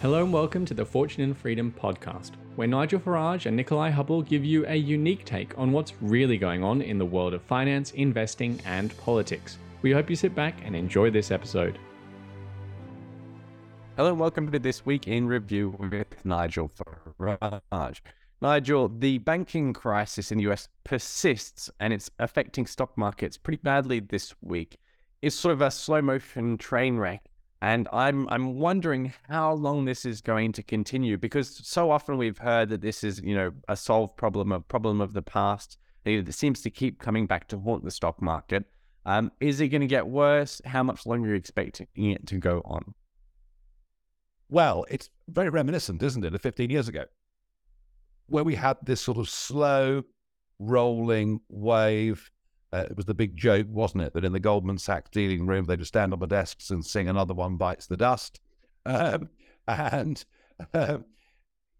Hello and welcome to the Fortune and Freedom podcast, where Nigel Farage and Nickolai Hubble give you a unique take on what's really going on in the world of finance, investing, and politics. We hope you sit back and enjoy this episode. Hello and welcome to This Week in Review with Nigel Farage. Nigel, the banking crisis in the US persists and it's affecting stock markets pretty badly this week. It's sort of a slow motion train wreck and I'm I'm wondering how long this is going to continue because so often we've heard that this is, you know, a solved problem, a problem of the past that seems to keep coming back to haunt the stock market. Um, is it going to get worse? How much longer are you expecting it to go on? Well, it's very reminiscent, isn't it, of 15 years ago, where we had this sort of slow rolling wave uh, it was the big joke, wasn't it, that in the Goldman Sachs dealing room they'd stand on the desks and sing "Another One Bites the Dust," um, and uh,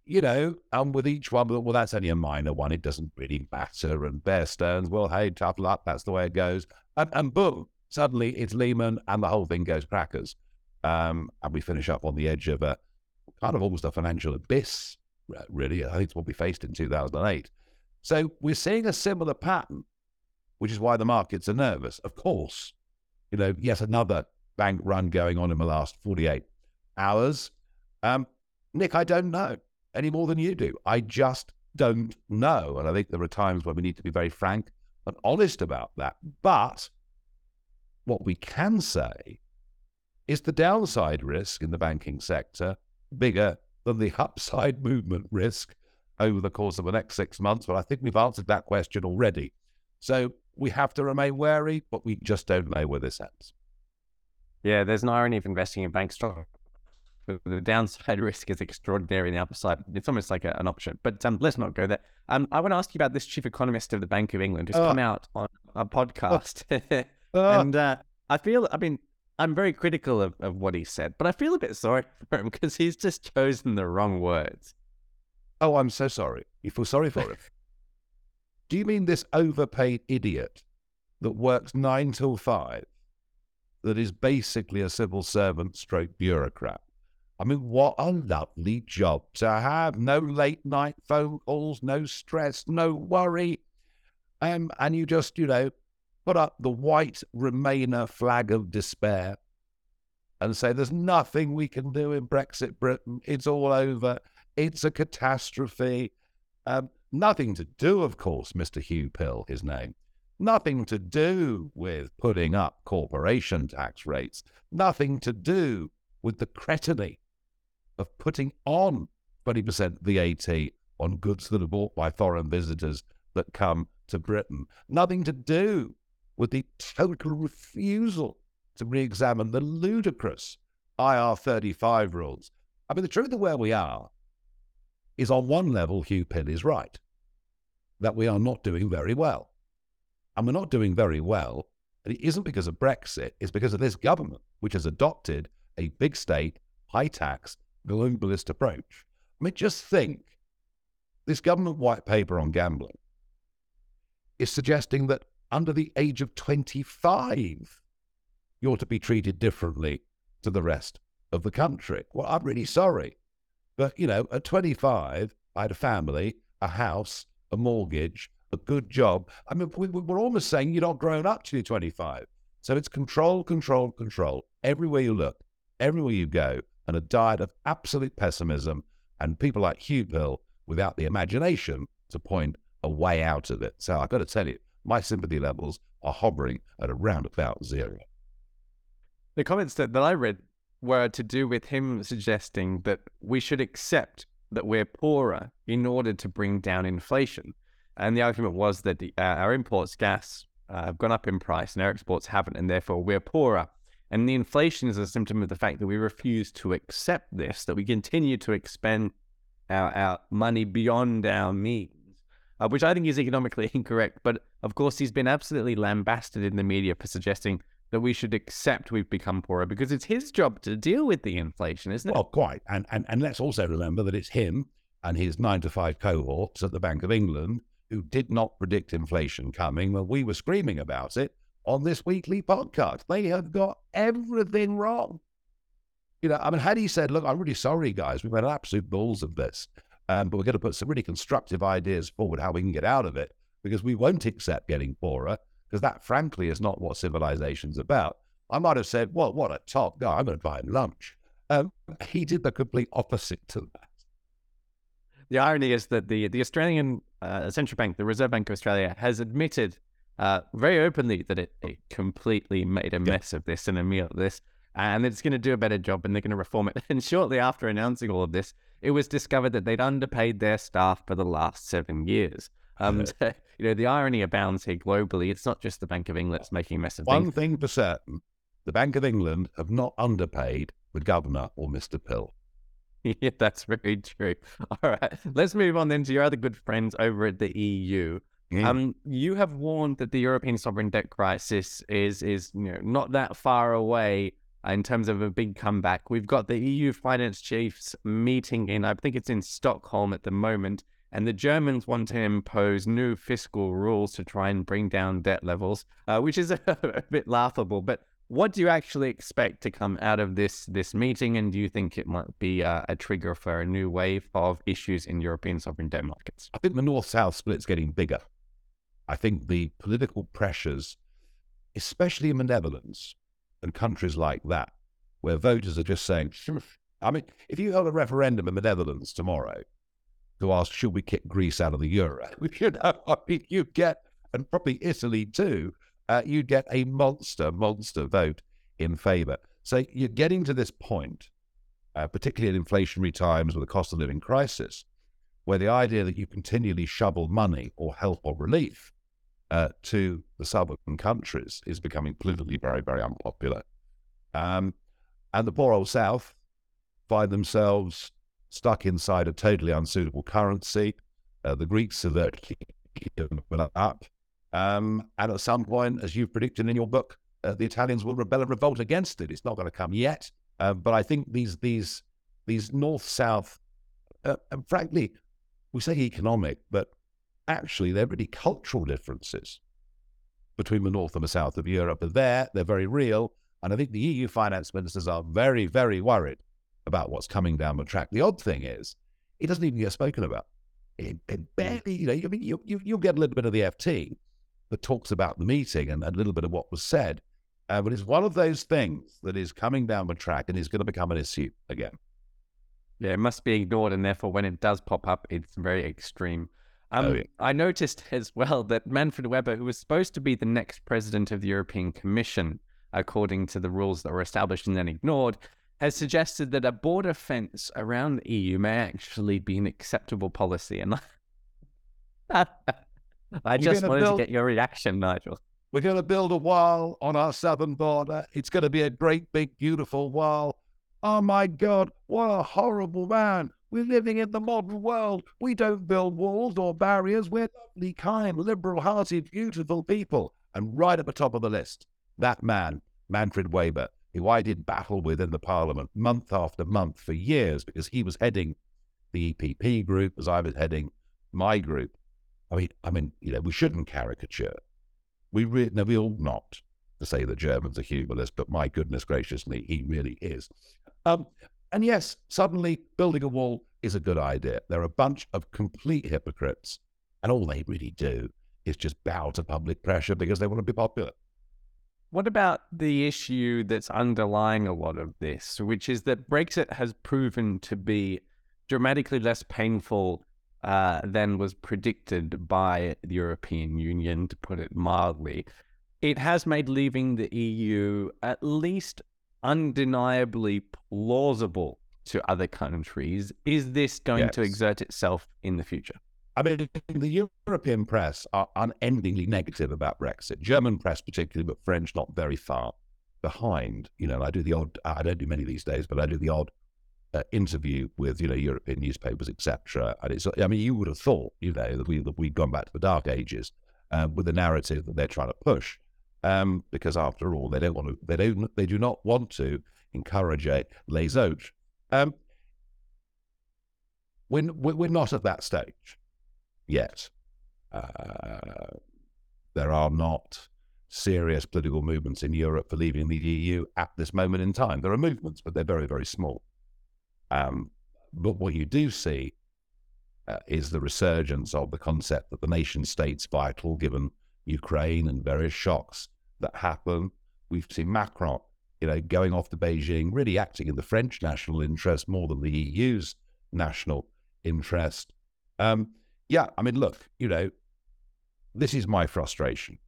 you know, and with each one, well, that's only a minor one; it doesn't really matter. And Bear Stearns, well, hey, tough luck, that's the way it goes. And, and boom, suddenly it's Lehman, and the whole thing goes crackers. Um, and we finish up on the edge of a kind of almost a financial abyss. Really, I think it's what we faced in 2008. So we're seeing a similar pattern which is why the markets are nervous. Of course, you know, yet another bank run going on in the last 48 hours. Um, Nick, I don't know any more than you do. I just don't know. And I think there are times where we need to be very frank and honest about that. But what we can say is the downside risk in the banking sector bigger than the upside movement risk over the course of the next six months? But I think we've answered that question already. So we have to remain wary, but we just don't know where this ends. Yeah, there's an irony of investing in bank stock. The downside risk is extraordinary, and the upside, it's almost like a, an option. But um, let's not go there. Um, I want to ask you about this chief economist of the Bank of England who's uh, come out on a podcast. Uh, and uh, I feel, I mean, I'm very critical of, of what he said, but I feel a bit sorry for him because he's just chosen the wrong words. Oh, I'm so sorry. You feel sorry for him? Do you mean this overpaid idiot that works nine till five, that is basically a civil servant stroke bureaucrat? I mean, what a lovely job to have. No late night phone calls, no stress, no worry. Um, and you just, you know, put up the white Remainer flag of despair and say, there's nothing we can do in Brexit Britain. It's all over. It's a catastrophe. Um, Nothing to do, of course, Mr. Huw Pill, his name. Nothing to do with putting up corporation tax rates. Nothing to do with the cretiny of putting on 20% VAT on goods that are bought by foreign visitors that come to Britain. Nothing to do with the total refusal to re examine the ludicrous IR 35 rules. I mean, the truth of where we are is on one level, Huw Pill is right that we are not doing very well. And we're not doing very well. And it isn't because of Brexit, it's because of this government, which has adopted a big state, high tax, globalist approach. I mean, just think this government white paper on gambling is suggesting that under the age of 25, you're to be treated differently to the rest of the country. Well, I'm really sorry. But, you know, at 25, I had a family, a house, a mortgage, a good job. I mean, we, are almost saying you're not grown up till you're 25. So it's control, control, control. Everywhere you look, everywhere you go, and a diet of absolute pessimism and people like Huw without the imagination to point a way out of it. So I've got to tell you, my sympathy levels are hovering at around about zero. The comments that, that I read were to do with him suggesting that we should accept that we're poorer in order to bring down inflation. And the argument was that the, uh, our imports gas uh, have gone up in price and our exports haven't, and therefore we're poorer. And the inflation is a symptom of the fact that we refuse to accept this, that we continue to expend our, our money beyond our means, uh, which I think is economically incorrect. But of course, he's been absolutely lambasted in the media for suggesting that we should accept we've become poorer because it's his job to deal with the inflation, isn't it? Well, quite. And, and, and let's also remember that it's him and his nine to five cohorts at the Bank of England who did not predict inflation coming when we were screaming about it on this weekly podcast. They have got everything wrong. You know, I mean, had he said, "Look, I'm really sorry, guys, we've had absolute balls of this, um, but we're going to put some really constructive ideas forward how we can get out of it because we won't accept getting poorer because that, frankly, is not what civilization's about." I might have said, "Well, what a top guy! I'm going to buy him lunch." Um, he did the complete opposite to that. The irony is that the the Australian uh, central bank, the Reserve Bank of Australia, has admitted uh, very openly that it, it completely made a mess of this and a meal of this, and it's going to do a better job and they're going to reform it. And shortly after announcing all of this, it was discovered that they'd underpaid their staff for the last seven years. Um, so, you know, the irony abounds here globally. It's not just the Bank of England that's making a mess of One things. thing for certain, the Bank of England have not underpaid the governor or Mr. Pill. yeah, that's very true. All right, let's move on then to your other good friends over at the EU. Mm. Um, you have warned that the European sovereign debt crisis is is you know not that far away in terms of a big comeback. We've got the EU finance chiefs meeting in I think it's in Stockholm at the moment, and the Germans want to impose new fiscal rules to try and bring down debt levels, uh, which is a, a bit laughable. But what do you actually expect to come out of this this meeting, and do you think it might be uh, a trigger for a new wave of issues in European sovereign debt markets? I think the north south split's getting bigger. I think the political pressures, especially in the Netherlands and countries like that, where voters are just saying, I mean, if you held a referendum in the Netherlands tomorrow to ask, should we kick Greece out of the euro? You know, I mean, you get, and probably Italy too, uh, you get a monster, monster vote in favour. So you're getting to this point, uh, particularly in inflationary times with a cost of living crisis, where the idea that you continually shovel money or help or relief uh, to the southern countries is becoming politically very, very unpopular. Um, and the poor old South find themselves stuck inside a totally unsuitable currency. Uh, the Greeks are them up. Um, and at some point, as you've predicted in your book, uh, the Italians will rebel and revolt against it. It's not going to come yet, uh, but I think these these these north south, uh, and frankly, we say economic, but actually they're really cultural differences between the north and the south of Europe. Are there? They're very real, and I think the EU finance ministers are very very worried about what's coming down the track. The odd thing is, it doesn't even get spoken about. It, it barely, you know, I mean, you, you you'll get a little bit of the FT that talks about the meeting and, and a little bit of what was said. Uh, but it's one of those things that is coming down the track and is going to become an issue again. Yeah, it must be ignored, and therefore, when it does pop up, it's very extreme. Um, Oh, yeah. I noticed as well that Manfred Weber, who was supposed to be the next president of the European Commission, according to the rules that were established and then ignored, has suggested that a border fence around the EU may actually be an acceptable policy. And I just wanted build- to get your reaction, Nigel. We're going to build a wall on our southern border. It's going to be a great, big, beautiful wall. Oh my God, what a horrible man. We're living in the modern world. We don't build walls or barriers. We're lovely, kind, liberal hearted, beautiful people. And right at the top of the list, that man, Manfred Weber, who I did battle with in the parliament month after month for years because he was heading the EPP group as I was heading my group. I mean, I mean, you know, we shouldn't caricature. We re- no, we ought not to say that Germans are humorless, but my goodness graciously, he really is. Um, and yes, suddenly building a wall is a good idea. They're a bunch of complete hypocrites, and all they really do is just bow to public pressure because they want to be popular. What about the issue that's underlying a lot of this, which is that Brexit has proven to be dramatically less painful uh, than was predicted by the European Union, to put it mildly? It has made leaving the EU at least undeniably plausible to other countries. Is this going to exert itself in the future? I mean, the European press are unendingly negative about Brexit. German press, particularly, but French, not very far behind. You know, I do the odd, I don't do many these days, but I do the odd uh, interview with, you know, European newspapers, etc. And it's, I mean, you would have thought, you know, that, we, that we'd gone back to the dark ages um, with the narrative that they're trying to push. Um, because after all, they don't want to, they don't, they do not want to encourage a les autres. Um, we're, we're not at that stage yet. Uh, there are not serious political movements in Europe for leaving the EU at this moment in time. There are movements, but they're very, very small. Um, but what you do see uh, is the resurgence of the concept that the nation state's vital given Ukraine and various shocks that happen. We've seen Macron, you know, going off to Beijing, really acting in the French national interest more than the EU's national interest. Um, yeah, I mean, look, you know, this is my frustration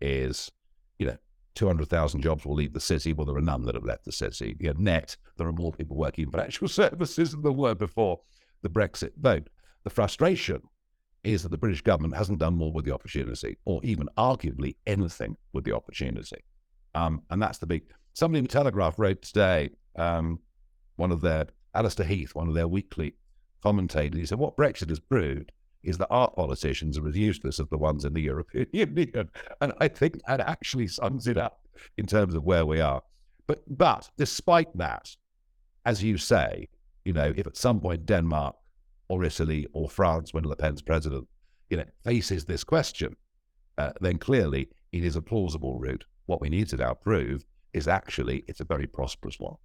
is, you know, 200,000 jobs will leave the city. Well, there are none that have left the city. You know, net, there are more people working in financial services than there were before the Brexit vote. The frustration is that the British government hasn't done more with the opportunity, or even arguably anything with the opportunity. Um, and that's the big. Somebody in the Telegraph wrote today, um, one of their, Allister Heath, one of their weekly commentators, he said, What Brexit has proved is that our politicians are as useless as the ones in the European Union. And I think that actually sums it up in terms of where we are. But but despite that, as you say, you know, if at some point Denmark or Italy or France, when Le Pen's president, you know, faces this question, uh, then clearly it is a plausible route. What we need to now prove is actually it's a very prosperous one.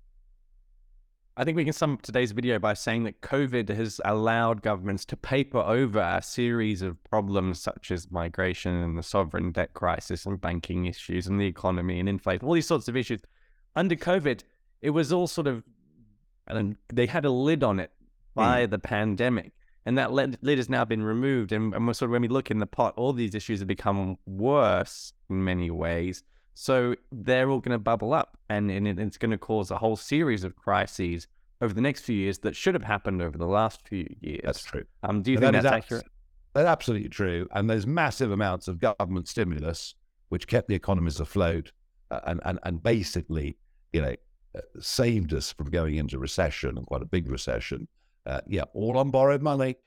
I think we can sum up today's video by saying that COVID has allowed governments to paper over a series of problems such as migration and the sovereign debt crisis and banking issues and the economy and inflation, all these sorts of issues. Under COVID, it was all sort of, and they had a lid on it by mm. the pandemic. And that lid, lid has now been removed. And, and sort of when we look in the pot, all these issues have become worse in many ways. So they're all going to bubble up, and, and it's going to cause a whole series of crises over the next few years that should have happened over the last few years. That's true. Um, do you think that that's accurate? That's absolutely true. And there's massive amounts of government stimulus which kept the economies afloat uh, and, and, and basically, you know, uh, saved us from going into recession and quite a big recession. Uh, yeah, all on borrowed money.